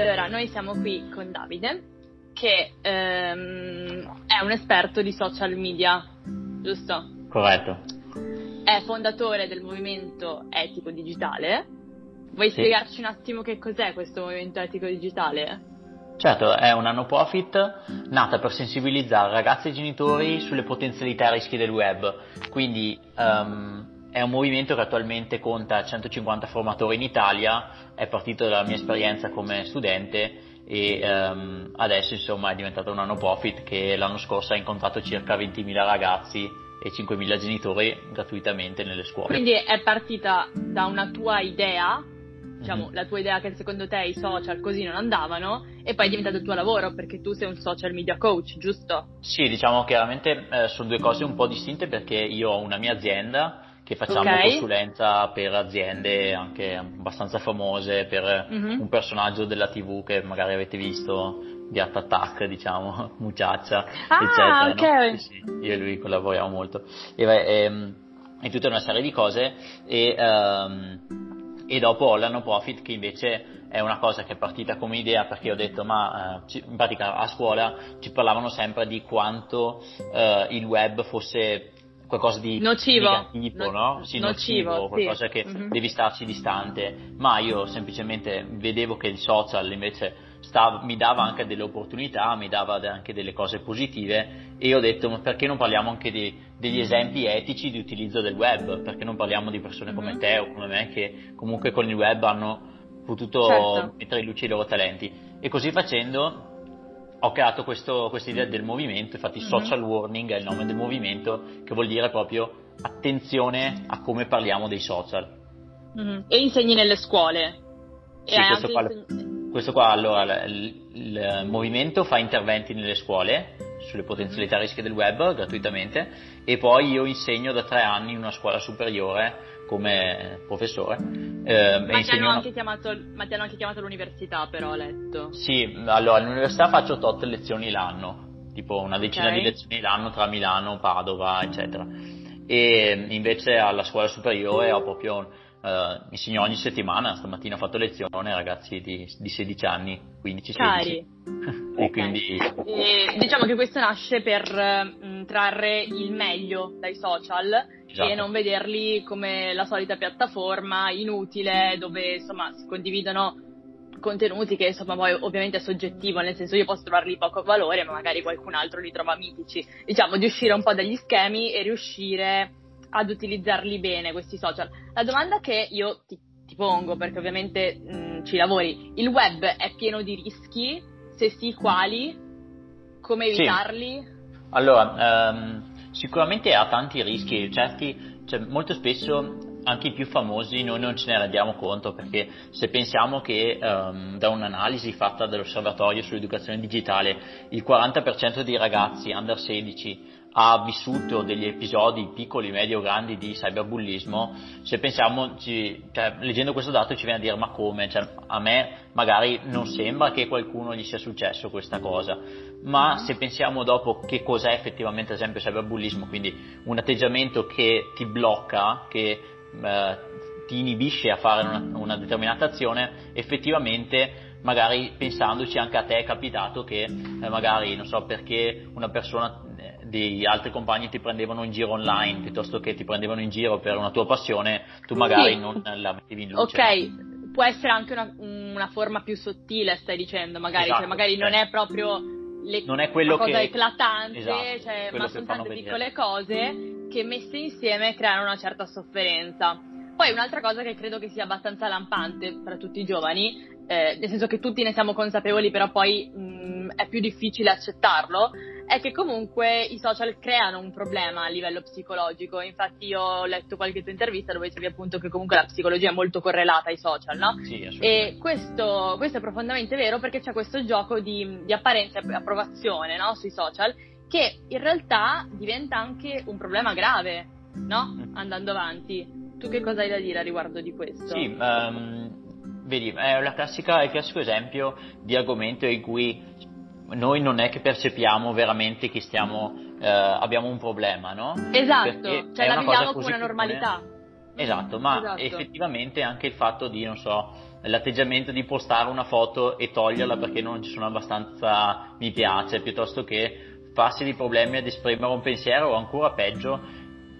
Allora, noi siamo qui con Davide, che ehm, è un esperto di social media, giusto? Corretto. È fondatore del movimento etico digitale. Vuoi Sì. spiegarci un attimo che cos'è questo movimento etico digitale? Certo, è una no profit nata per sensibilizzare ragazzi e genitori sulle potenzialità e rischi del web. Quindi ehm, è un movimento che attualmente conta 150 formatori in Italia, è partito dalla mia esperienza come studente e ehm, adesso insomma è diventata una no profit che l'anno scorso ha incontrato circa 20.000 ragazzi e 5.000 genitori gratuitamente nelle scuole. Quindi è partita da una tua idea, diciamo Mhm. la tua idea che secondo te i social così non andavano, e poi è diventato il tuo lavoro perché tu sei un social media coach, giusto? Sì, diciamo chiaramente eh, sono due cose un po' distinte perché io ho una mia azienda che facciamo Ok. consulenza per aziende anche abbastanza famose, per Mhm. un personaggio della TV che magari avete visto di Art Attack, diciamo, Mucciaccia, Ah, eccetera. no? ok. Sì, sì, io e lui collaboriamo molto. E, beh, ehm, e tutta una serie di cose e, ehm, e dopo ho la no profit che invece è una cosa che è partita come idea perché ho detto ma eh, in pratica a scuola ci parlavano sempre di quanto eh, il web fosse qualcosa di Nocivo. negativo, No- no? Sì, nocivo, nocivo, sì. qualcosa che Mhm. devi starci distante, ma io semplicemente vedevo che il social invece stava- mi dava anche delle opportunità, mi dava anche delle cose positive e ho detto ma perché non parliamo anche di- degli esempi etici di utilizzo del web, perché non parliamo di persone come Mhm. te o come me che comunque con il web hanno potuto Certo. mettere in luce i loro talenti e così facendo ho creato questo, questa idea del movimento, infatti Mhm. social warning è il nome del movimento che vuol dire proprio attenzione a come parliamo dei social. Mhm. E insegni nelle scuole. Sì, questo qua- insegn- Questo qua allora il, il movimento fa interventi nelle scuole sulle potenzialità rischi del web gratuitamente e poi io insegno da tre anni in una scuola superiore come professore. eh, Ma ti, hanno una- anche chiamato, ma ti hanno anche chiamato all'università, però ho letto. Sì, allora all'università faccio tot lezioni l'anno, tipo una decina Ok. di lezioni l'anno tra Milano, Padova, eccetera. E invece alla scuola superiore ho proprio eh, insegno ogni settimana, stamattina ho fatto lezione ragazzi di, di 16 anni, 15, 16. Cari. E quindi E diciamo che questo nasce per mm, trarre il meglio dai social Esatto. e non vederli come la solita piattaforma inutile dove insomma si condividono contenuti che insomma poi ovviamente è soggettivo, nel senso io posso trovarli poco valore, ma magari qualcun altro li trova mitici. Diciamo di uscire un po' dagli schemi e riuscire ad utilizzarli bene questi social. La domanda che io ti, ti pongo, perché ovviamente mh, ci lavori, il web è pieno di rischi, se sì quali, come Sì. evitarli? Allora, ehm, sicuramente ha tanti rischi, certi, cioè, molto spesso anche i più famosi noi non ce ne rendiamo conto perché se pensiamo che ehm, da un'analisi fatta dall'osservatorio sull'educazione digitale il 40% dei ragazzi under 16 ha vissuto degli episodi piccoli, medio, grandi di cyberbullismo, se pensiamo, ci- cioè, leggendo questo dato ci viene a dire ma come, Cioè, a me magari non sembra che qualcuno gli sia successo questa cosa, ma se pensiamo dopo che cos'è effettivamente ad esempio cyberbullismo, quindi un atteggiamento che ti blocca, che eh, ti inibisce a fare una, una determinata azione, effettivamente magari pensandoci anche a te è capitato che eh, magari non so perché una persona eh, di altri compagni ti prendevano in giro online piuttosto che ti prendevano in giro per una tua passione, tu magari Sì. non la mettevi in luce. Ok, può essere anche una, una forma più sottile, stai dicendo, magari, Esatto, cioè magari non cioè, è proprio le- non è quello cosa che- eclatante, esatto, cioè, ma sono tante vedere. piccole cose che messe insieme creano una certa sofferenza. Poi un'altra cosa che credo che sia abbastanza lampante tra tutti i giovani, eh, nel senso che tutti ne siamo consapevoli, però poi mh, è più difficile accettarlo, è che comunque i social creano un problema a livello psicologico. Infatti io ho letto qualche tua intervista dove dicevi appunto che comunque la psicologia è molto correlata ai social, no? Sì, assolutamente. E questo, questo è profondamente vero perché c'è questo gioco di, di apparenza e approvazione no? sui social che in realtà diventa anche un problema grave, no? Mm. Andando avanti. Tu che cosa hai da dire a riguardo di questo? Sì, ehm, vedi, è la classica, il classico esempio di argomento in cui noi non è che percepiamo veramente che stiamo, eh, abbiamo un problema, no? Esatto, Perché cioè è la viviamo come una comune. normalità. Esatto, ma esatto. effettivamente anche il fatto di, non so, l'atteggiamento di postare una foto e toglierla perché non ci sono abbastanza mi piace, piuttosto che farsi dei problemi ad esprimere un pensiero o ancora peggio,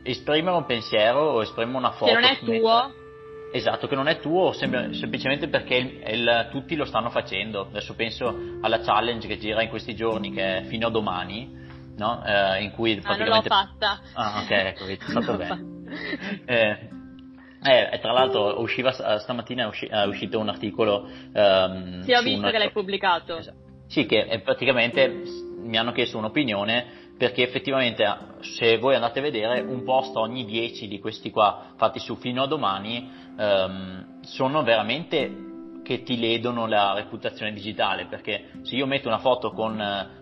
esprimere un pensiero o esprimere una foto. Che non è tuo. Esatto, che non è tuo sem- semplicemente perché il, il, tutti lo stanno facendo. Adesso penso alla challenge che gira in questi giorni, che è fino a domani, no? eh, in cui praticamente... Ah, non l'ho fatta. Ah, ok, ecco, è stato bene. Eh, eh, tra l'altro usciva stamattina è, uscito un articolo. Um, sì, ho visto un... che l'hai pubblicato. Sì, che praticamente mi hanno chiesto un'opinione perché effettivamente se voi andate a vedere un post ogni 10 di questi qua fatti su fino a domani um, sono veramente che ti ledono la reputazione digitale perché se io metto una foto con,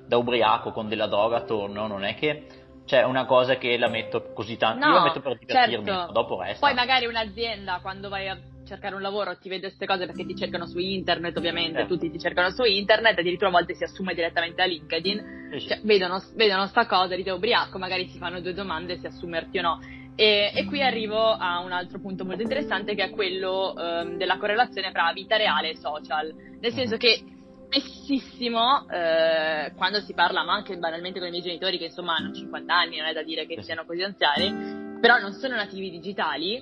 da ubriaco con della droga attorno non è che cioè una cosa che la metto così tanto, no, io la metto per divertirmi, certo. dopo resta. Poi magari un'azienda quando vai a cercare un lavoro ti vede queste cose perché ti cercano su internet ovviamente, eh. tutti ti cercano su internet, addirittura a volte si assume direttamente a LinkedIn, eh sì. cioè, vedono, vedono sta cosa, dite ubriaco, magari si fanno due domande se assumerti o no. E, e, qui arrivo a un altro punto molto interessante che è quello um, della correlazione tra vita reale e social, nel senso mhm. che spessissimo eh, quando si parla, ma anche banalmente con i miei genitori che insomma hanno 50 anni, non è da dire che siano così anziani, però non sono nativi digitali,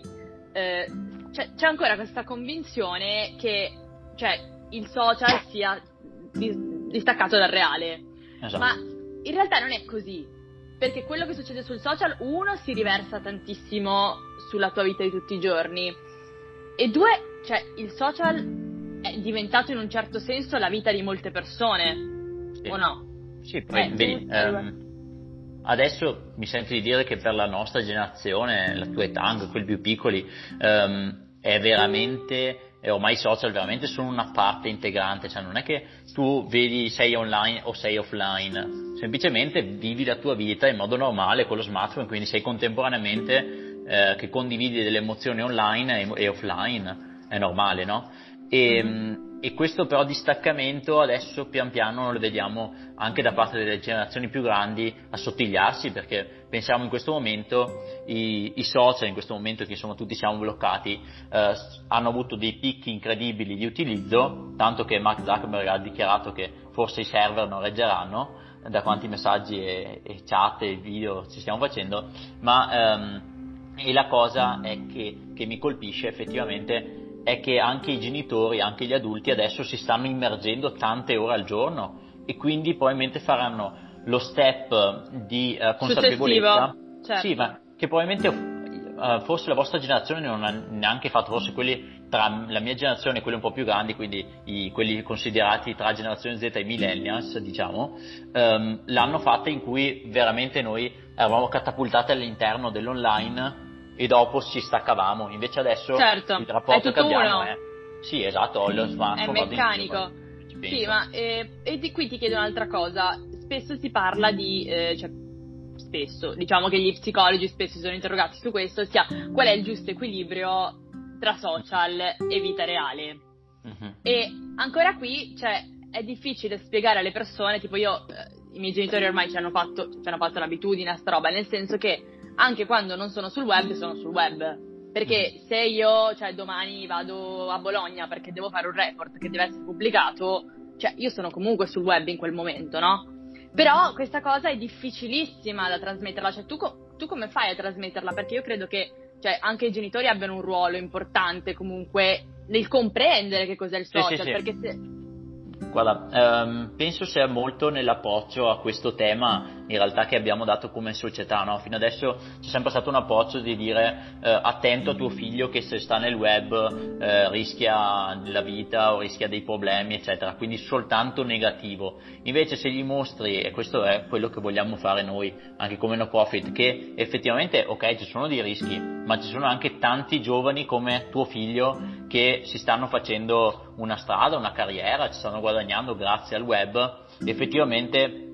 eh, c'è, c'è, ancora questa convinzione che cioè, il social sia distaccato dal reale. Esatto. Ma in realtà non è così, perché quello che succede sul social, uno, si riversa tantissimo sulla tua vita di tutti i giorni, e due, cioè, il social è diventato in un certo senso la vita di molte persone, sì. o no? Sì, poi eh, vedi, ehm, adesso mi sento di dire che per la nostra generazione, la tua età, anche quelli più piccoli, ehm, è veramente, e ormai i social veramente sono una parte integrante, cioè non è che tu vedi sei online o sei offline, semplicemente vivi la tua vita in modo normale con lo smartphone, quindi sei contemporaneamente eh, che condividi delle emozioni online e, e offline, è normale, no? E, mm-hmm. e, questo però distaccamento adesso pian piano lo vediamo anche da parte delle generazioni più grandi assottigliarsi perché pensiamo in questo momento i, i social, in questo momento che insomma tutti siamo bloccati, eh, hanno avuto dei picchi incredibili di utilizzo, tanto che Mark Zuckerberg ha dichiarato che forse i server non reggeranno da quanti messaggi e, e chat e video ci stiamo facendo, ma ehm, e la cosa è che, che mi colpisce effettivamente è che anche i genitori, anche gli adulti adesso si stanno immergendo tante ore al giorno e quindi probabilmente faranno lo step di uh, consapevolezza. Certo. Sì, ma che probabilmente uh, forse la vostra generazione non ha neanche fatto, forse quelli tra la mia generazione e quelli un po' più grandi, quindi i, quelli considerati tra generazione Z e millennials, diciamo, um, l'hanno fatta in cui veramente noi eravamo catapultati all'interno dell'online e dopo ci staccavamo. Invece adesso certo, il rapporto che abbiamo uno. è sì, esatto, ho lo smartphone. È meccanico. Sì, ma eh, e di qui ti chiedo un'altra cosa. Spesso si parla di eh, cioè, spesso, diciamo che gli psicologi spesso sono interrogati su questo, ossia qual è il giusto equilibrio tra social e vita reale. Mm-hmm. E ancora qui, cioè, è difficile spiegare alle persone, tipo io, eh, i miei genitori ormai ci hanno fatto, ci hanno fatto l'abitudine a sta roba, nel senso che anche quando non sono sul web, sono sul web. Perché mm. se io, cioè, domani vado a Bologna perché devo fare un report che deve essere pubblicato, cioè, io sono comunque sul web in quel momento, no? Però questa cosa è difficilissima da trasmetterla, cioè, tu, tu come fai a trasmetterla? Perché io credo che, cioè, anche i genitori abbiano un ruolo importante comunque nel comprendere che cos'è il social, sì, sì, sì. perché se Guarda, ehm, penso sia molto nell'approccio a questo tema in realtà che abbiamo dato come società, no? Fino adesso c'è sempre stato un approccio di dire eh, attento a tuo figlio che se sta nel web eh, rischia la vita o rischia dei problemi, eccetera, quindi soltanto negativo. Invece se gli mostri, e questo è quello che vogliamo fare noi, anche come no profit, che effettivamente, ok, ci sono dei rischi, ma ci sono anche tanti giovani come tuo figlio che si stanno facendo una strada, una carriera, ci stanno guadagnando grazie al web, effettivamente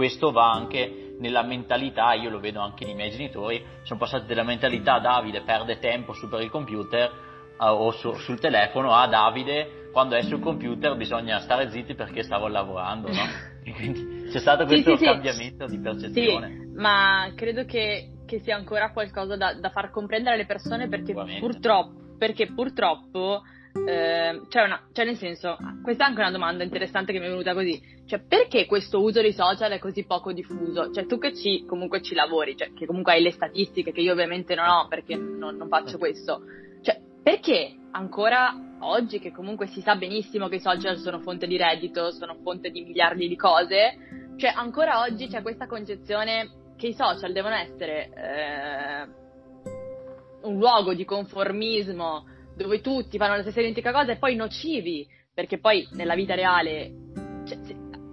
questo va anche nella mentalità, io lo vedo anche nei miei genitori, sono passati dalla mentalità Davide perde tempo su per il computer uh, o su, sul telefono a Davide quando è sul computer bisogna stare zitti perché stavo lavorando, no? quindi c'è stato questo sì, sì, cambiamento sì. di percezione. Ma credo che, che sia ancora qualcosa da, da far comprendere alle persone perché purtroppo, perché purtroppo eh, c'è una, cioè nel senso, questa è anche una domanda interessante che mi è venuta così, cioè perché questo uso dei social è così poco diffuso? Cioè tu che ci, comunque ci lavori, cioè che comunque hai le statistiche che io ovviamente non ho perché non, non faccio questo, cioè perché ancora oggi che comunque si sa benissimo che i social sono fonte di reddito, sono fonte di miliardi di cose, cioè ancora oggi c'è questa concezione che i social devono essere eh, un luogo di conformismo dove tutti fanno la stessa identica cosa e poi nocivi, perché poi nella vita reale cioè,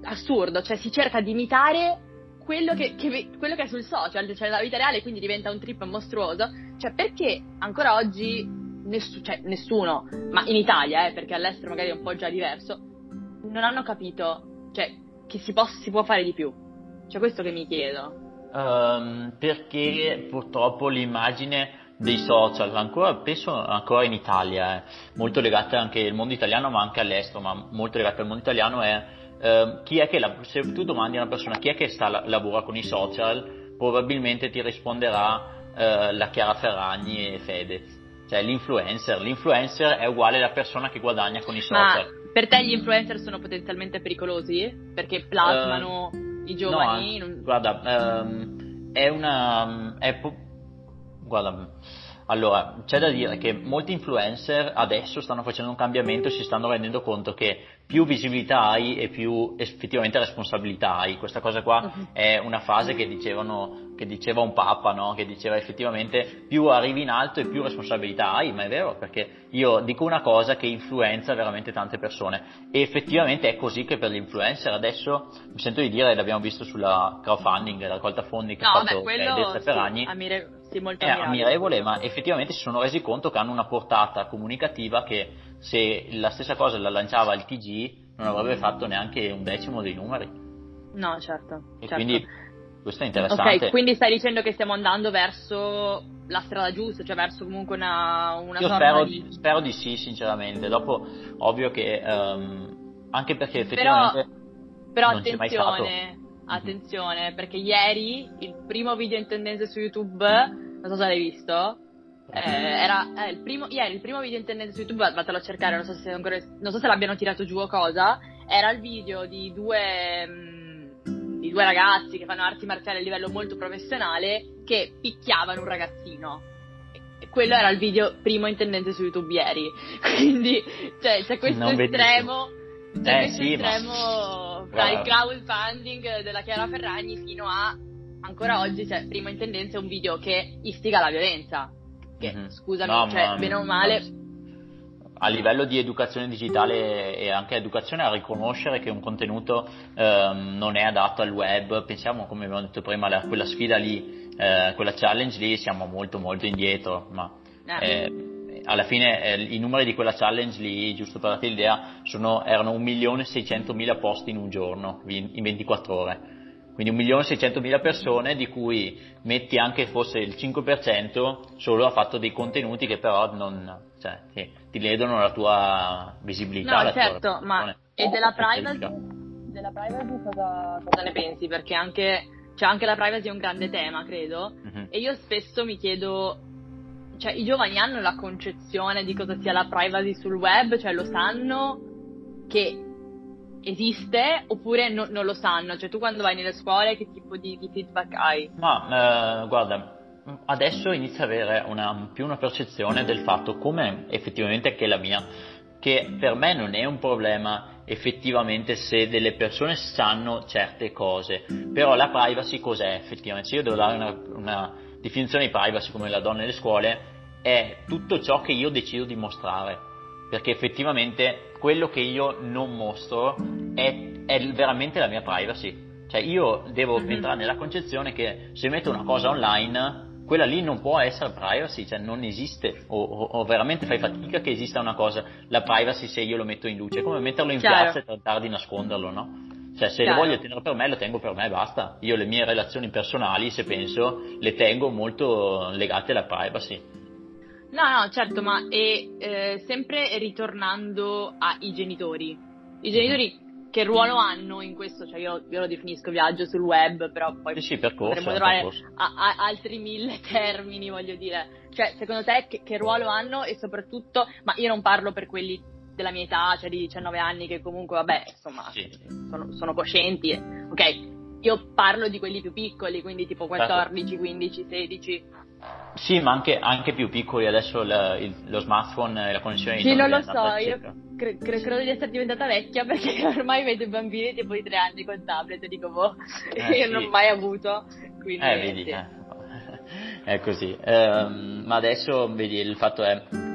assurdo, cioè si cerca di imitare quello che, che, quello che è sul social, cioè nella vita reale quindi diventa un trip mostruoso, cioè perché ancora oggi nessu, cioè, nessuno, ma in Italia, eh, perché all'estero magari è un po' già diverso, non hanno capito cioè, che si può, si può fare di più. Cioè questo che mi chiedo. Um, perché purtroppo l'immagine dei social, ancora, penso ancora in Italia, eh, molto legata anche al mondo italiano ma anche all'estero, ma molto legata al mondo italiano è eh, chi è che, la, se tu domandi a una persona chi è che sta, lavora con i social, probabilmente ti risponderà eh, la Chiara Ferragni e Fedez. Cioè l'influencer, l'influencer è uguale alla persona che guadagna con i social. Ma per te gli influencer sono potenzialmente pericolosi? Perché plasmano uh, i giovani? No, non... guarda, um, è una... È po- guarda, allora, c'è da dire che molti influencer adesso stanno facendo un cambiamento e si stanno rendendo conto che più visibilità hai e più effettivamente responsabilità hai. Questa cosa qua uh-huh. è una frase che, dicevano, che diceva un papa, no? che diceva effettivamente più arrivi in alto e più responsabilità hai, ma è vero perché io dico una cosa che influenza veramente tante persone e effettivamente è così che per gli influencer adesso mi sento di dire, l'abbiamo visto sulla crowdfunding, la raccolta fondi che no, ha fatto Fedez sì, Ferragni. Amire- sì, molto è ammirevole, ma effettivamente si sono resi conto che hanno una portata comunicativa che se la stessa cosa la lanciava il TG non avrebbe fatto neanche un decimo dei numeri. No, certo. E certo. quindi questo è interessante. Ok, quindi stai dicendo che stiamo andando verso la strada giusta, cioè verso comunque una, una Io spero di... spero di sì, sinceramente. Dopo, ovvio che um, anche perché effettivamente. Però, però attenzione, attenzione, perché ieri il primo video in tendenza su YouTube, non so se l'hai visto, eh, era eh, il primo, ieri il primo video in tendenza su YouTube, vatelo a cercare, non so, se ancora, non so se l'abbiano tirato giù o cosa, era il video di due, mh, di due ragazzi che fanno arti marziali a livello molto professionale che picchiavano un ragazzino. Quello era il video primo in tendenza su YouTube ieri. Quindi cioè, c'è questo non estremo, c'è eh, questo sì, estremo ma... il crowdfunding della Chiara Ferragni fino a ancora oggi c'è cioè, primo in tendenza un video che istiga la violenza che mm-hmm. scusami, no, cioè, ma, bene o male... A livello di educazione digitale e anche educazione a riconoscere che un contenuto ehm, non è adatto al web, pensiamo come abbiamo detto prima a quella sfida lì, eh, quella challenge lì, siamo molto molto indietro, ma ah. eh, alla fine eh, i numeri di quella challenge lì, giusto per darti l'idea, sono, erano 1.600.000 posti in un giorno, in 24 ore quindi 1.600.000 persone di cui metti anche fosse il 5% solo ha fatto dei contenuti che però non, cioè, ti, ti ledono la tua visibilità. No, certo, ma e della privacy, della privacy cosa, cosa, ne pensi? Perché anche, cioè anche la privacy è un grande tema, credo, mm-hmm. e io spesso mi chiedo, cioè i giovani hanno la concezione di cosa sia la privacy sul web, cioè lo sanno che esiste oppure no, non lo sanno? Cioè tu quando vai nelle scuole che tipo di, di feedback hai? Ma eh, guarda, adesso inizio ad avere una, più una percezione del fatto come effettivamente che la mia, che per me non è un problema effettivamente se delle persone sanno certe cose, però la privacy cos'è effettivamente? Se io devo dare una, una definizione di privacy come la do nelle scuole, è tutto ciò che io decido di mostrare, perché effettivamente quello che io non mostro è, è veramente la mia privacy. Cioè io devo mm-hmm. entrare nella concezione che se metto una cosa online quella lì non può essere privacy, cioè non esiste, o, o, o, veramente fai fatica che esista una cosa, la privacy se io lo metto in luce, è come metterlo in Chiaro. piazza e tentare di nasconderlo, no? Cioè se Chiaro. lo voglio tenere per me, lo tengo per me e basta. Io le mie relazioni personali, se penso, le tengo molto legate alla privacy. No, no, certo, ma è eh, sempre ritornando ai genitori. I genitori che ruolo hanno in questo? Cioè io, io, lo definisco viaggio sul web, però poi sì, percorso, potremmo trovare a, a, altri mille termini, voglio dire. Cioè, secondo te che, che, ruolo hanno e soprattutto, ma io non parlo per quelli della mia età, cioè di 19 anni, che comunque, vabbè, insomma, sì. sono, sono, coscienti. Ok, io parlo di quelli più piccoli, quindi tipo 14, certo. 15, 16. Sì, ma anche, anche più piccoli, adesso la, il, lo smartphone e la connessione Sì, non lo so, io cre- cre- credo di essere diventata vecchia perché ormai vedo i bambini tipo di tre anni con tablet e dico, boh, eh, io sì. non ho mai avuto. Quindi, eh, vedi, sì. eh. è così. Um, ma adesso, vedi, il fatto è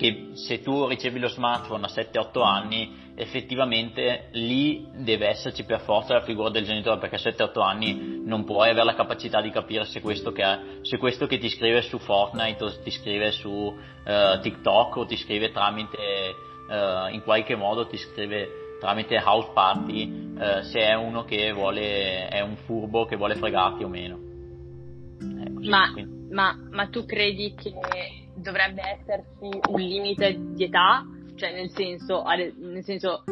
che se tu ricevi lo smartphone a 7-8 anni, effettivamente lì deve esserci per forza la figura del genitore, perché a 7-8 anni non puoi avere la capacità di capire se questo che, se questo che ti scrive su Fortnite o ti scrive su uh, TikTok o ti scrive tramite, uh, in qualche modo ti scrive tramite house party, uh, se è uno che vuole, è un furbo che vuole fregarti o meno. Così, ma, ma, ma tu credi che dovrebbe esserci un limite di età, cioè nel senso, nel senso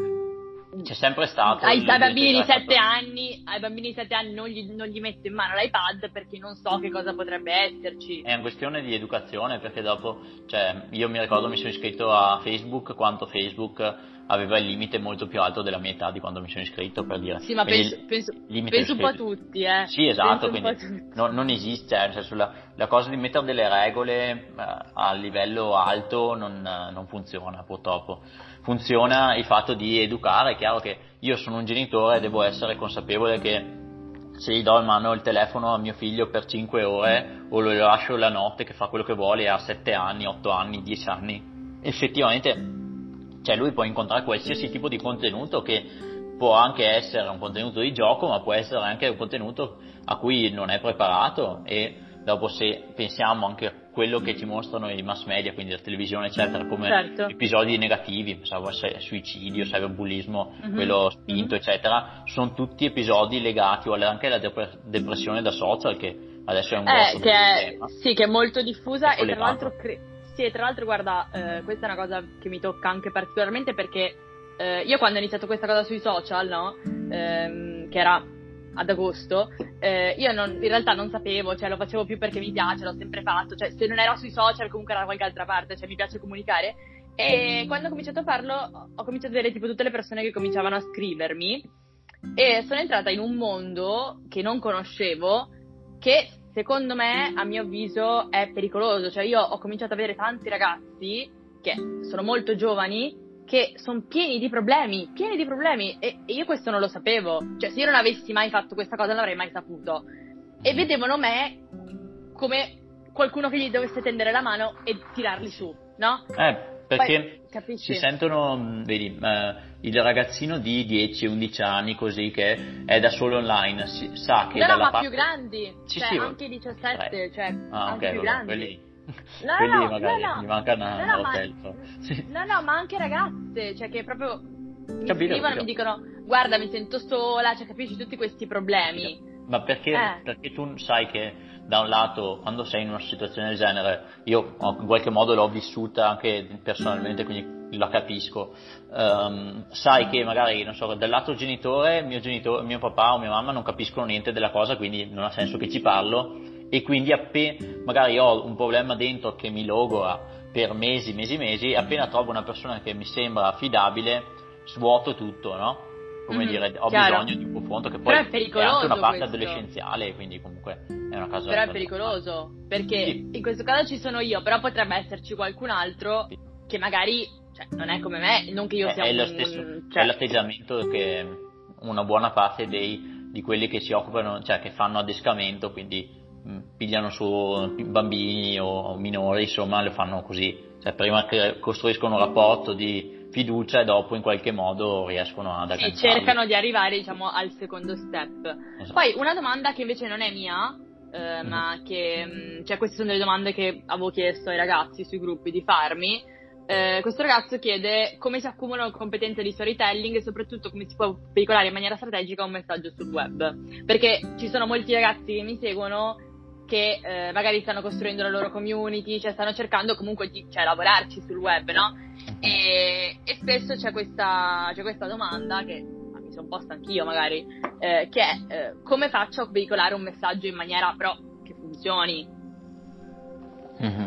c'è sempre stato ai, ai bambini di 7 anni ai bambini di 7 anni non gli, non gli, metto in mano l'iPad perché non so che cosa potrebbe esserci. È una questione di educazione perché dopo cioè io mi ricordo mi sono iscritto a Facebook quanto Facebook aveva il limite molto più alto della mia età di quando mi sono iscritto per dire. Sì ma penso, penso, penso un po' a tutti eh. sì esatto quindi non, non, esiste cioè, cioè sulla, la cosa di mettere delle regole eh, a livello alto non, non funziona purtroppo funziona il fatto di educare, è chiaro che io sono un genitore e devo essere consapevole che se gli do in mano il telefono a mio figlio per 5 ore o lo lascio la notte che fa quello che vuole a 7 anni, 8 anni, 10 anni, effettivamente cioè lui può incontrare qualsiasi tipo di contenuto che può anche essere un contenuto di gioco, ma può essere anche un contenuto a cui non è preparato e dopo se pensiamo anche quello che ci mostrano i mass media, quindi la televisione eccetera, come certo. episodi negativi, pensavo suicidio, cyberbullismo, mm-hmm. quello spinto mm-hmm. eccetera, sono tutti episodi legati anche alla dep- depressione da social che adesso è un eh, grosso che è, Sì, che è molto diffusa è e tra l'altro, cre- sì, tra l'altro guarda, eh, questa è una cosa che mi tocca anche particolarmente perché eh, io quando ho iniziato questa cosa sui social, no? Ehm, che era ad agosto, eh, io non, in realtà non sapevo, cioè lo facevo più perché mi piace, l'ho sempre fatto, cioè se non ero sui social comunque era da qualche altra parte, cioè mi piace comunicare. E quando ho cominciato a farlo ho cominciato a vedere tipo tutte le persone che cominciavano a scrivermi e sono entrata in un mondo che non conoscevo che secondo me a mio avviso è pericoloso, cioè io ho cominciato ad avere tanti ragazzi che sono molto giovani che sono pieni di problemi, pieni di problemi e, e, io questo non lo sapevo, cioè se io non avessi mai fatto questa cosa non l'avrei mai saputo e vedevano me come qualcuno che gli dovesse tendere la mano e tirarli su, no? Eh, perché Poi, si sentono, vedi, eh, il ragazzino di 10-11 anni così che è da solo online, si, sa che no, no, ma parte... più grandi, sì, cioè sì, anche 17, eh. cioè ah, anche okay, più vabbè, grandi. Quelli No, quelli no, magari no, no. gli manca una, no, no, ma, sì. no, no, ma anche ragazze, cioè che proprio mi capito, scrivono e mi dicono guarda mi sento sola, cioè capisci tutti questi problemi. Ma perché, eh. perché tu sai che da un lato quando sei in una situazione del genere, io in qualche modo l'ho vissuta anche personalmente, quindi la capisco, um, sai che magari, non so, dal lato genitore, mio, genitore, mio papà o mia mamma non capiscono niente della cosa, quindi non ha senso che ci parlo, e quindi appena magari ho un problema dentro che mi logora per mesi, mesi, mesi, appena trovo una persona che mi sembra affidabile, svuoto tutto, no? Come mm-hmm, dire, ho chiaro. bisogno di un confronto che poi è, è, anche una parte questo. adolescenziale, quindi comunque è una cosa... Però è pericoloso, perché sì. in questo caso ci sono io, però potrebbe esserci qualcun altro sì. che magari cioè, non è come me, non che io sia è, un... Lo stesso, cioè... È l'atteggiamento che una buona parte dei, di quelli che si occupano, cioè che fanno adescamento, quindi pigliano su bambini o minori, insomma, lo fanno così. Cioè, prima che costruiscono un rapporto di fiducia e dopo in qualche modo riescono ad agganciarli. Sì, cercano di arrivare, diciamo, al secondo step. Esatto. Poi una domanda che invece non è mia, eh, mm-hmm. ma che, mm, cioè, queste sono delle domande che avevo chiesto ai ragazzi sui gruppi di farmi. Eh, questo ragazzo chiede come si accumulano competenze di storytelling e soprattutto come si può veicolare in maniera strategica un messaggio sul web. Perché ci sono molti ragazzi che mi seguono che eh, magari stanno costruendo la loro community, cioè stanno cercando comunque di cioè, lavorarci sul web, no? E, e spesso c'è questa, c'è questa, domanda che sono un po' stanch'io magari, eh, che è eh, come faccio a veicolare un messaggio in maniera però che funzioni. Mm-hmm.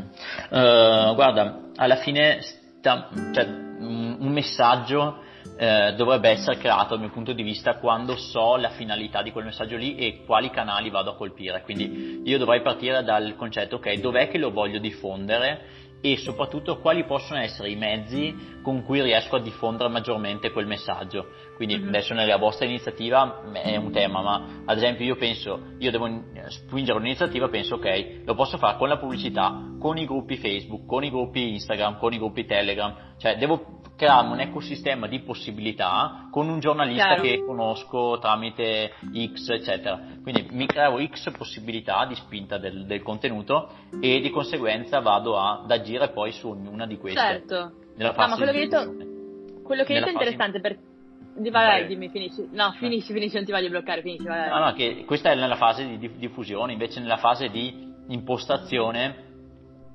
Uh, guarda, alla fine sta, cioè, un messaggio eh, dovrebbe essere creato dal mio punto di vista quando so la finalità di quel messaggio lì e quali canali vado a colpire. Quindi io dovrei partire dal concetto, ok, dov'è che lo voglio diffondere e soprattutto quali possono essere i mezzi con cui riesco a diffondere maggiormente quel messaggio. Quindi mm-hmm. adesso nella vostra iniziativa è un tema, ma ad esempio io penso, io devo spingere un'iniziativa, penso ok, lo posso fare con la pubblicità, con i gruppi Facebook, con i gruppi Instagram, con i gruppi Telegram, cioè devo creare un ecosistema di possibilità con un giornalista Chiaro. che conosco tramite X, eccetera. Quindi mi creo X possibilità di spinta del, del contenuto e di conseguenza vado a, ad agire poi su ognuna di queste. Certo. Nella fase no, ma quello che hai detto, quello che hai detto è interessante in... per... Vai, dimmi, finisci. No, finisci, finisci, non ti voglio bloccare, finisci, vai. No, no, che questa è nella fase di diffusione, invece nella fase di impostazione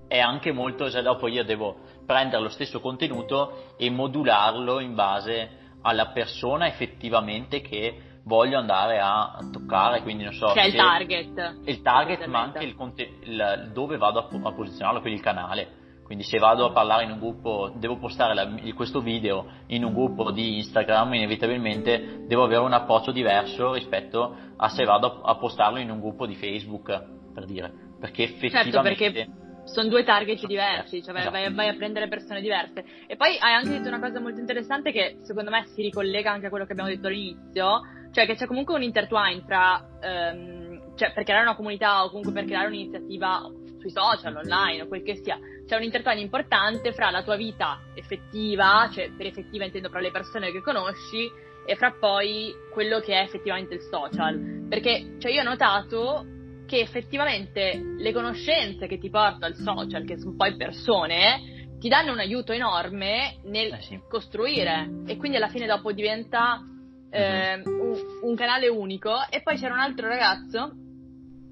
è anche molto, cioè dopo io devo prendere lo stesso contenuto e modularlo in base alla persona effettivamente che voglio andare a toccare, quindi non so... Che è il target. Il target, ma anche il, conte- il, dove vado a, a, posizionarlo, quindi il canale. Quindi se vado a parlare in un gruppo, devo postare la, questo video in un gruppo di Instagram, inevitabilmente devo avere un approccio diverso rispetto a se vado a, a postarlo in un gruppo di Facebook, per dire. Perché effettivamente... Certo, perché sono due target diversi, cioè vai, esatto. vai, vai, a prendere persone diverse. E poi hai anche detto una cosa molto interessante che secondo me si ricollega anche a quello che abbiamo detto all'inizio, cioè che c'è comunque un intertwine tra, um, cioè per creare una comunità o comunque per creare un'iniziativa sui social, online o quel che sia, c'è un intertwine importante fra la tua vita effettiva, cioè per effettiva intendo fra le persone che conosci, e fra poi quello che è effettivamente il social. Perché, cioè io ho notato che effettivamente le conoscenze che ti porta il social, che sono poi persone, ti danno un aiuto enorme nel eh sì. costruire. E quindi alla fine dopo diventa eh, un, un, canale unico. E poi c'era un altro ragazzo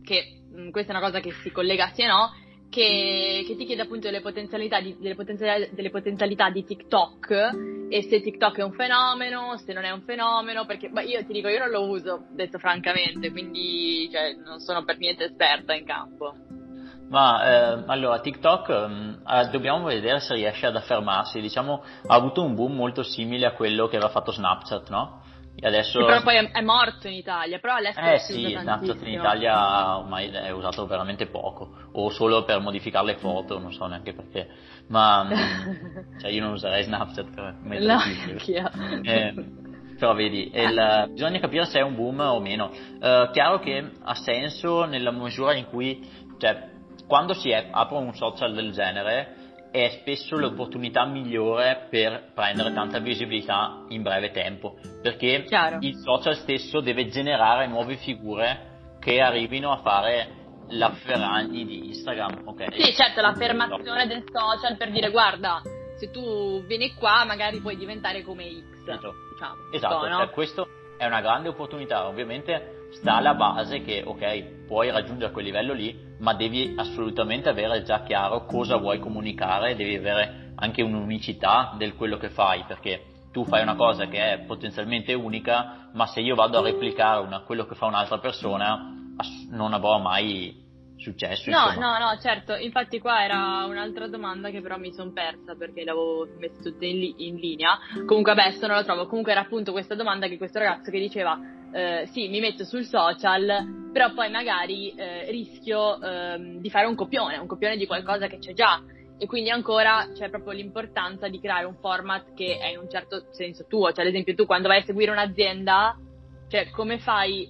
che mh, mm, questa è una cosa che si collega e no che, che ti chiede appunto delle potenzialità, di, delle, potenzialità, delle potenzialità di TikTok e se TikTok è un fenomeno, se non è un fenomeno, perché beh, io ti dico, io non lo uso, detto francamente, quindi cioè, non sono per niente esperta in campo. Ma eh, allora TikTok eh, dobbiamo vedere se riesce ad affermarsi, diciamo ha avuto un boom molto simile a quello che aveva fatto Snapchat, no? Adesso... Però poi è, è, morto in Italia, però all'estero Eh sì, Snapchat in Italia ormai è usato veramente poco, o solo per modificare le foto, non so neanche perché, ma cioè io non userei Snapchat per mettere no, eh, però vedi, il, bisogna capire se è un boom o meno. Uh, chiaro che ha senso nella misura in cui, cioè, quando si è, apre un social del genere, è spesso l'opportunità migliore per prendere tanta visibilità in breve tempo, perché Chiaro. il social stesso deve generare nuove figure che arrivino a fare la Ferragni di Instagram, ok? Sì, certo, l'affermazione del social per dire guarda, se tu vieni qua magari puoi diventare come X, esatto. diciamo. Esatto, no? cioè, questo è una grande opportunità, ovviamente sta alla base che, ok, puoi raggiungere quel livello lì, ma devi assolutamente avere già chiaro cosa vuoi comunicare, devi avere anche un'unicità del quello che fai, perché tu fai una cosa che è potenzialmente unica, ma se io vado a replicare una, quello che fa un'altra persona, non avrò mai successo. No, insomma. no, no, certo, infatti qua era un'altra domanda che però mi sono persa perché l'avevo messa tutta in, li- in linea. Comunque adesso non la trovo, comunque era appunto questa domanda che questo ragazzo che diceva eh, sì, mi metto sul social, però poi magari eh, rischio eh, di fare un copione, un copione di qualcosa che c'è già. E quindi ancora c'è proprio l'importanza di creare un format che è in un certo senso tuo. Cioè, ad esempio, tu quando vai a seguire un'azienda, cioè, come fai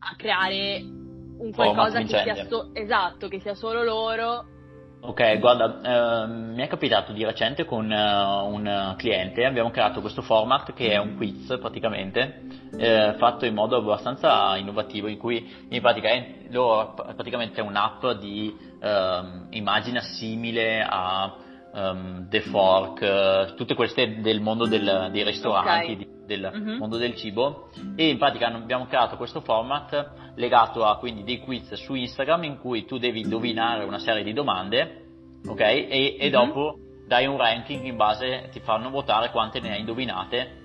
a creare un qualcosa che sia, so- esatto, che sia solo loro Ok, guarda, eh, mi è capitato di recente con uh, un cliente, abbiamo creato questo format che è un quiz praticamente, eh, fatto in modo abbastanza innovativo, in cui in pratica è, loro, praticamente è un'app di um, immagina simile a um, The Fork, tutte queste del mondo del, dei ristoranti, okay. Del mm-hmm. mondo del cibo, e in pratica abbiamo creato questo format legato a quindi dei quiz su Instagram in cui tu devi indovinare una serie di domande, ok? E, e mm-hmm. dopo dai un ranking in base, ti fanno votare quante ne hai indovinate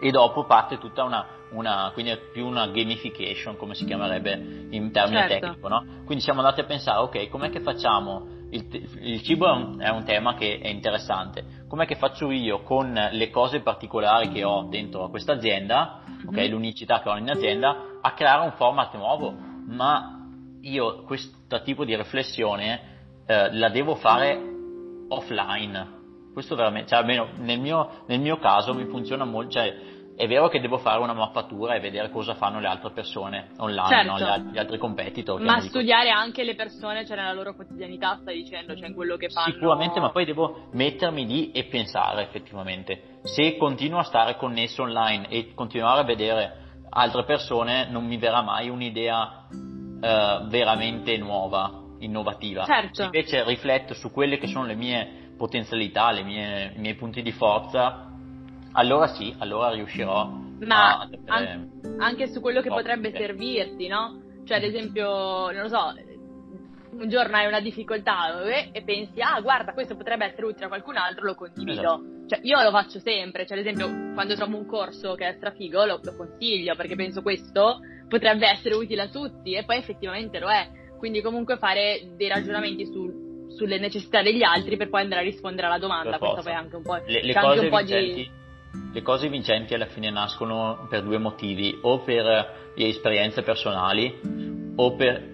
e dopo parte tutta una, una, quindi è più una gamification come si chiamerebbe in termini Certo. tecnico, no? Quindi siamo andati a pensare, ok, com'è che facciamo? Il, il cibo è un, è un tema che è interessante. Com'è che faccio io con le cose particolari che ho dentro a questa azienda, ok, Mhm. l'unicità che ho in azienda, a creare un format nuovo? Ma io questo tipo di riflessione eh, la devo fare offline. Questo veramente, cioè almeno nel mio, nel mio caso mi funziona molto, cioè è vero che devo fare una mappatura e vedere cosa fanno le altre persone online, Certo. no? gli, gli altri competitor. Ma studiare anche le persone, cioè nella loro quotidianità, stai dicendo, cioè in quello che fanno. Sicuramente, ma poi devo mettermi lì e pensare effettivamente. Se continuo a stare connesso online e continuare a vedere altre persone, non mi verrà mai un'idea eh, veramente nuova, innovativa. Certo. Se invece rifletto su quelle che sono le mie potenzialità, le mie- i miei punti di forza, allora sì, allora riuscirò Ma a an- anche su quello che potrebbe ok. servirti, no? Cioè, ad esempio, non lo so, un giorno hai una difficoltà eh, e pensi, ah, guarda, questo potrebbe essere utile a qualcun altro, lo condivido. Esatto. Cioè, io lo faccio sempre, cioè, ad esempio, quando trovo un corso che è strafigo, lo, lo consiglio, perché penso questo potrebbe essere utile a tutti, e poi effettivamente lo è. Quindi comunque fare dei ragionamenti su- sulle necessità degli altri per poi andare a rispondere alla domanda. Questo poi è anche un po', le, le cose un po' di... le cose vincenti alla fine nascono per due motivi, o per le esperienze personali, o, per,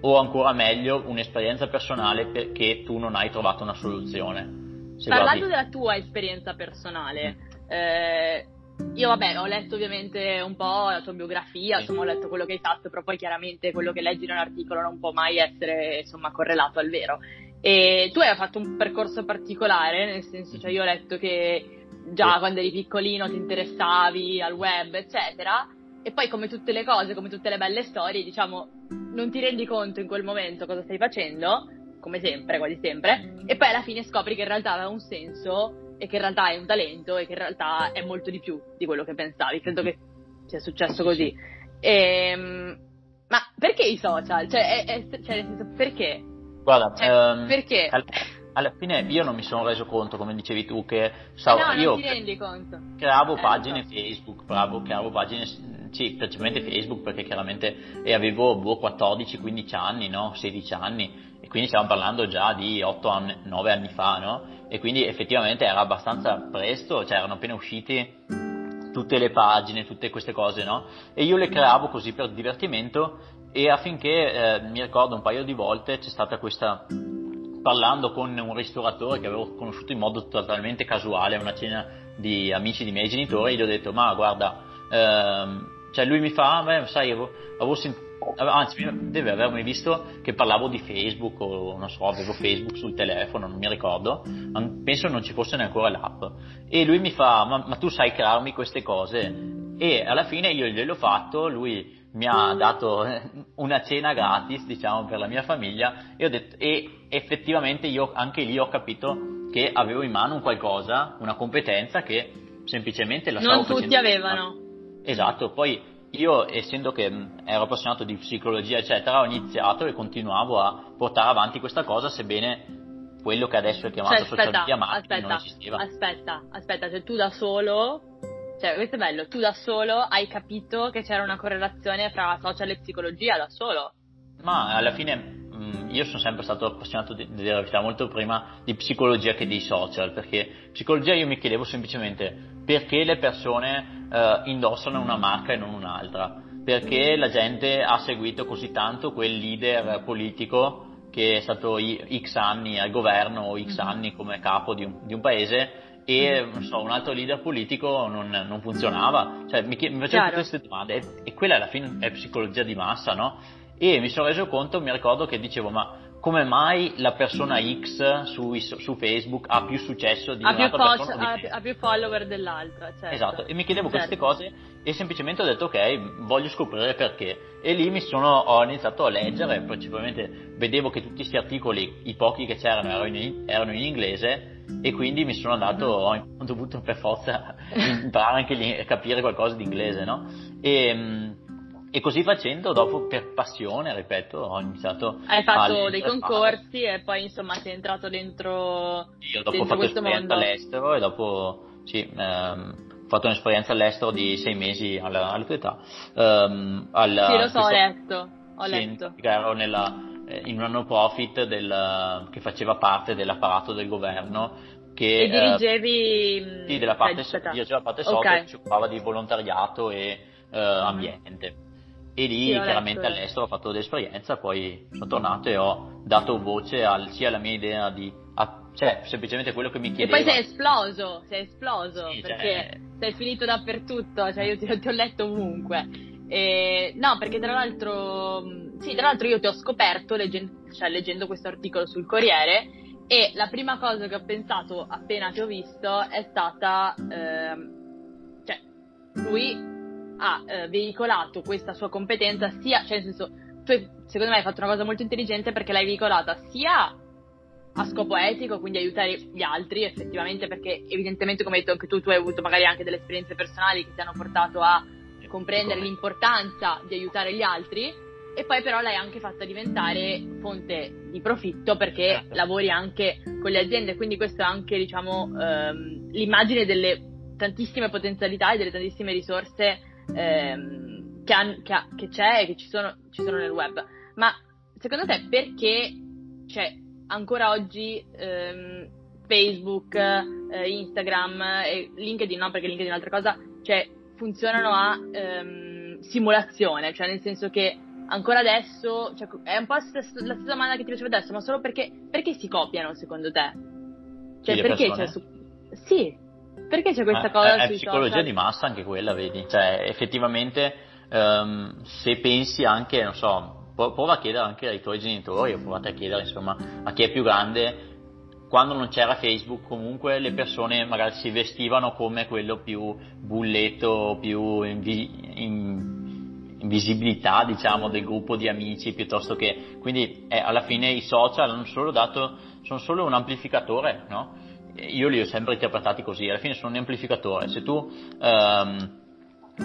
o ancora meglio un'esperienza personale perché tu non hai trovato una soluzione. Se Parlando guardi- della tua esperienza personale, eh, io vabbè ho letto ovviamente un po' la tua biografia, Sì. insomma ho letto quello che hai fatto, però poi chiaramente quello che leggi in un articolo non può mai essere insomma correlato al vero. E tu hai fatto un percorso particolare, nel senso, cioè io ho letto che già quando eri piccolino ti interessavi al web, eccetera, e poi come tutte le cose, come tutte le belle storie, diciamo, non ti rendi conto in quel momento cosa stai facendo, come sempre, quasi sempre, e poi alla fine scopri che in realtà aveva un senso e che in realtà è un talento e che in realtà è molto di più di quello che pensavi. Credo che sia successo così. Ehm, ma perché i social? Cioè, è- è- cioè, nel senso, perché? Guarda, Cioè, ehm, perché? al- alla fine io non mi sono reso conto, come dicevi tu, che Eh stavo- no, io creavo Eh, pagine so. Facebook, bravo, creavo pagine, sì, principalmente Facebook perché chiaramente e avevo boh, 14-15 anni, no? 16 anni e quindi stiamo parlando già di 8 anni, 9 anni fa, no? E quindi effettivamente era abbastanza presto, cioè erano appena usciti tutte le pagine, tutte queste cose, no? E io le creavo così per divertimento e affinché eh, mi ricordo un paio di volte c'è stata questa parlando con un ristoratore che avevo conosciuto in modo totalmente casuale a una cena di amici di miei genitori, gli ho detto ma guarda, ehm, cioè lui mi fa, beh, sai, avevo, avevo sentito, anzi deve avermi visto che parlavo di Facebook o non so, avevo Facebook sul telefono, non mi ricordo, penso non ci fosse neanche l'app. E lui mi fa, ma, ma tu sai crearmi queste cose? E alla fine io gliel'ho fatto, lui mi ha dato eh, una cena gratis, diciamo, per la mia famiglia e, ho detto, e effettivamente io anche lì ho capito che avevo in mano un qualcosa, una competenza che semplicemente la Non tutti avevano. Esatto, poi io essendo che mh, ero appassionato di psicologia eccetera ho iniziato e continuavo a portare avanti questa cosa sebbene quello che adesso è chiamato Cioè, social aspetta, media marketing aspetta, non esisteva. aspetta, aspetta, cioè tu da solo, cioè questo è bello, tu da solo hai capito che c'era una correlazione fra social e psicologia, da solo. Ma alla fine mh, io sono sempre stato appassionato di, di dire la verità molto prima di psicologia che di social, perché psicologia io mi chiedevo semplicemente perché le persone eh, indossano una marca e non un'altra, perché la gente ha seguito così tanto quel leader politico che è stato X anni al governo o X Mhm. anni come capo di un, di un paese e non so, un altro leader politico non, non funzionava, cioè mi, mi facevo tutte queste domande. E, e quella alla fine è psicologia di massa, no? E mi sono reso conto, mi ricordo che dicevo, ma come mai la persona X su, su Facebook ha più successo di Ha più, un'altra post- persona? di ha, me? ha più follower dell'altra, certo. Esatto, e mi chiedevo Certo. queste cose e semplicemente ho detto ok, voglio scoprire perché. E lì mi sono, ho iniziato a leggere, principalmente vedevo che tutti questi articoli, i pochi che c'erano, erano in, erano in inglese e quindi mi sono andato, ho, ho dovuto per forza imparare anche lì a capire qualcosa di inglese, no? E, mm, e così facendo, dopo per passione, ripeto, ho iniziato Hai a fatto leggere, dei concorsi e poi insomma sei entrato dentro, Io dopo ho dentro fatto questo esperienza mondo. all'estero e dopo sì, ehm, fatto un'esperienza all'estero di sei mesi alla, alla tua età. Um, al, sì, lo so, ho letto. Ho letto. Ero nella, eh, in un non profit del, che faceva parte dell'apparato del governo che e dirigevi eh, sì, della parte, so, dirigevo la parte okay. che si occupava di volontariato e eh, ambiente e lì sì, chiaramente letto. all'estero ho fatto dell'esperienza poi sono tornato e ho dato voce al, sia alla mia idea di a, cioè semplicemente quello che mi chiedeva e poi sei esploso sei esploso sì, perché cioè... sei finito dappertutto cioè io ti, ti ho letto ovunque e, no perché tra l'altro sì tra l'altro io ti ho scoperto leggendo, cioè, leggendo questo articolo sul Corriere e la prima cosa che ho pensato appena ti ho visto è stata ehm, cioè lui ha eh, veicolato questa sua competenza sia, cioè nel senso, tu secondo me hai fatto una cosa molto intelligente perché l'hai veicolata sia a scopo etico, quindi aiutare gli altri effettivamente, perché evidentemente come hai detto anche tu, tu hai avuto magari anche delle esperienze personali che ti hanno portato a comprendere l'importanza di aiutare gli altri e poi però l'hai anche fatta diventare fonte di profitto perché certo. lavori anche con le aziende, quindi questa è anche diciamo ehm, l'immagine delle tantissime potenzialità e delle tantissime risorse ehm, che, han, che, che, c'è e che ci sono, ci sono, nel web. Ma secondo te perché c'è ancora oggi ehm, Facebook, eh, Instagram e LinkedIn, no perché LinkedIn è un'altra cosa, cioè funzionano a ehm, simulazione, cioè nel senso che ancora adesso, cioè, è un po' la stessa, la stessa domanda che ti facevo adesso, ma solo perché, perché si copiano secondo te? Cioè perché c'è su... Sì, perché c'è questa eh, cosa è, è psicologia social? di massa anche quella, vedi? Cioè, effettivamente, um, se pensi anche, non so, prova a chiedere anche ai tuoi genitori, o provate a chiedere, insomma, a chi è più grande, quando non c'era Facebook comunque le persone magari si vestivano come quello più bulletto, più in, in, in visibilità diciamo del gruppo di amici piuttosto che quindi eh, alla fine i social hanno solo dato sono solo un amplificatore no? Io li ho sempre interpretati così, alla fine sono un amplificatore, se tu ehm,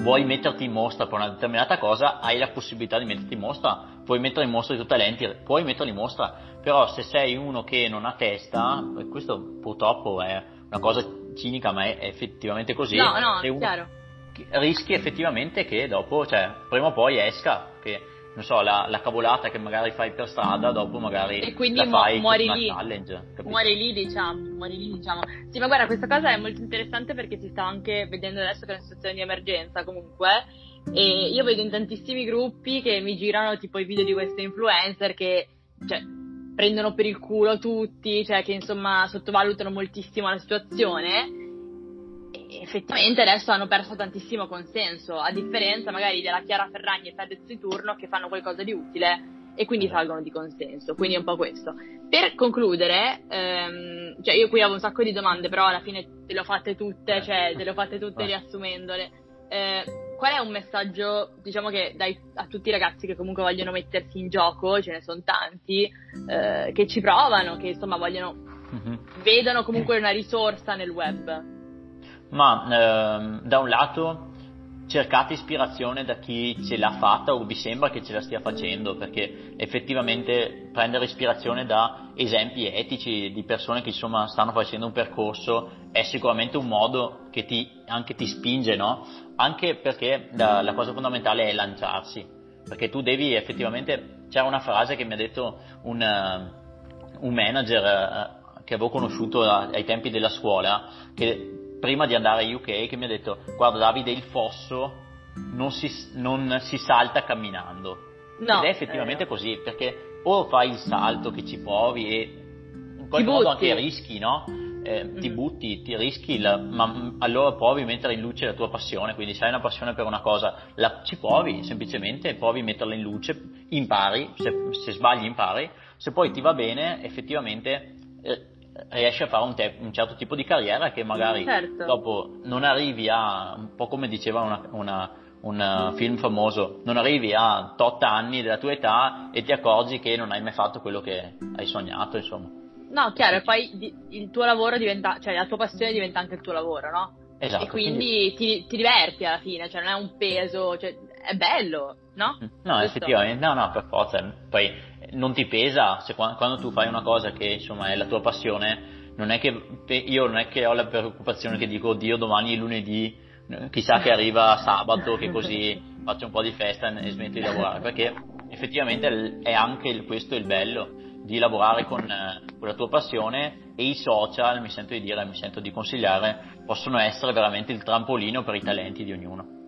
vuoi metterti in mostra per una determinata cosa, hai la possibilità di metterti in mostra, puoi mettere in mostra i tuoi talenti, puoi metterli in mostra, però se sei uno che non ha testa, questo purtroppo è una cosa cinica, ma è effettivamente così, no, no, chiaro. rischi effettivamente che dopo, cioè, prima o poi esca, che non so, la, la, cavolata che magari fai per strada, dopo magari e quindi la fai mu- muori lì. challenge. Muori lì, diciamo, muori lì, diciamo. Sì, ma guarda, questa cosa è molto interessante perché si sta anche vedendo adesso che è una situazione di emergenza comunque. E io vedo in tantissimi gruppi che mi girano tipo i video di queste influencer che, cioè, prendono per il culo tutti, cioè che insomma sottovalutano moltissimo la situazione effettivamente adesso hanno perso tantissimo consenso, a differenza magari della Chiara Ferragni e Fedez di turno che fanno qualcosa di utile e quindi salgono di consenso, quindi è un po' questo. Per concludere, ehm, cioè io qui avevo un sacco di domande, però alla fine te le ho fatte tutte, cioè te le ho fatte tutte riassumendole. Eh, qual è un messaggio, diciamo che dai a tutti i ragazzi che comunque vogliono mettersi in gioco, ce ne sono tanti, eh, che ci provano, che insomma vogliono, mm-hmm. vedono comunque una risorsa nel web? Ma ehm, da un lato cercate ispirazione da chi ce l'ha fatta o vi sembra che ce la stia facendo, perché effettivamente prendere ispirazione da esempi etici di persone che insomma stanno facendo un percorso è sicuramente un modo che ti, anche ti spinge, no? Anche perché la, la cosa fondamentale è lanciarsi, perché tu devi effettivamente, c'era una frase che mi ha detto un, un manager uh, che avevo conosciuto ai tempi della scuola, che prima di andare a UK che mi ha detto guarda Davide il fosso non si, non si salta camminando no, ed è effettivamente eh. così perché o fai il salto che ci provi e in qualche modo anche rischi no? Eh, mm. ti butti, ti rischi, il, ma allora provi a mettere in luce la tua passione, quindi se hai una passione per una cosa, la, ci provi semplicemente, provi a metterla in luce, impari, se, se sbagli impari, se poi ti va bene effettivamente eh, riesci a fare un, te- un, certo tipo di carriera che magari certo. dopo non arrivi a, un po' come diceva una, una, un film famoso, non arrivi a tot anni della tua età e ti accorgi che non hai mai fatto quello che hai sognato, insomma. No, chiaro, e poi il tuo lavoro diventa, cioè la tua passione diventa anche il tuo lavoro, no? Esatto. E quindi, quindi... Ti, ti, diverti alla fine, cioè non è un peso, cioè è bello, no? No, Giusto? effettivamente, no, no, per forza. Poi non ti pesa se, quando tu fai una cosa che insomma è la tua passione non è che io non è che ho la preoccupazione che dico oddio domani è lunedì chissà che arriva sabato che così faccio un po' di festa e smetto di lavorare, perché effettivamente è anche questo il bello di lavorare con, con, la tua passione e i social, mi sento di dire, mi sento di consigliare, possono essere veramente il trampolino per i talenti di ognuno.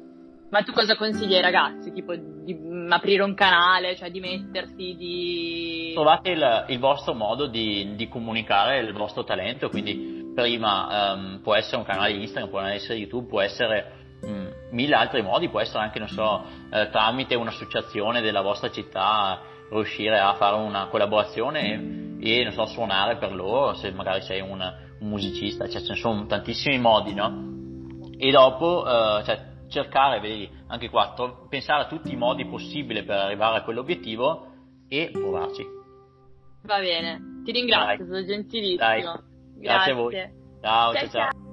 Ma tu cosa consigli ai ragazzi? Tipo di aprire un canale, cioè di mettersi, di... Trovate il, il vostro modo di, di, comunicare il vostro talento, quindi prima um, può essere un canale Instagram, può essere YouTube, può essere um, mille altri modi, può essere anche, non so, eh, tramite un'associazione della vostra città riuscire a fare una collaborazione e, e non so, suonare per loro, se magari sei un, un musicista, cioè ce ne sono tantissimi modi, no? E dopo, uh, cioè, cercare, vedi, anche qua, to- pensare a tutti i modi possibili per arrivare a quell'obiettivo e provarci. Va bene, ti ringrazio, Dai. sono gentilissimo. Dai. Grazie. Grazie a voi. ciao. ciao. ciao. ciao.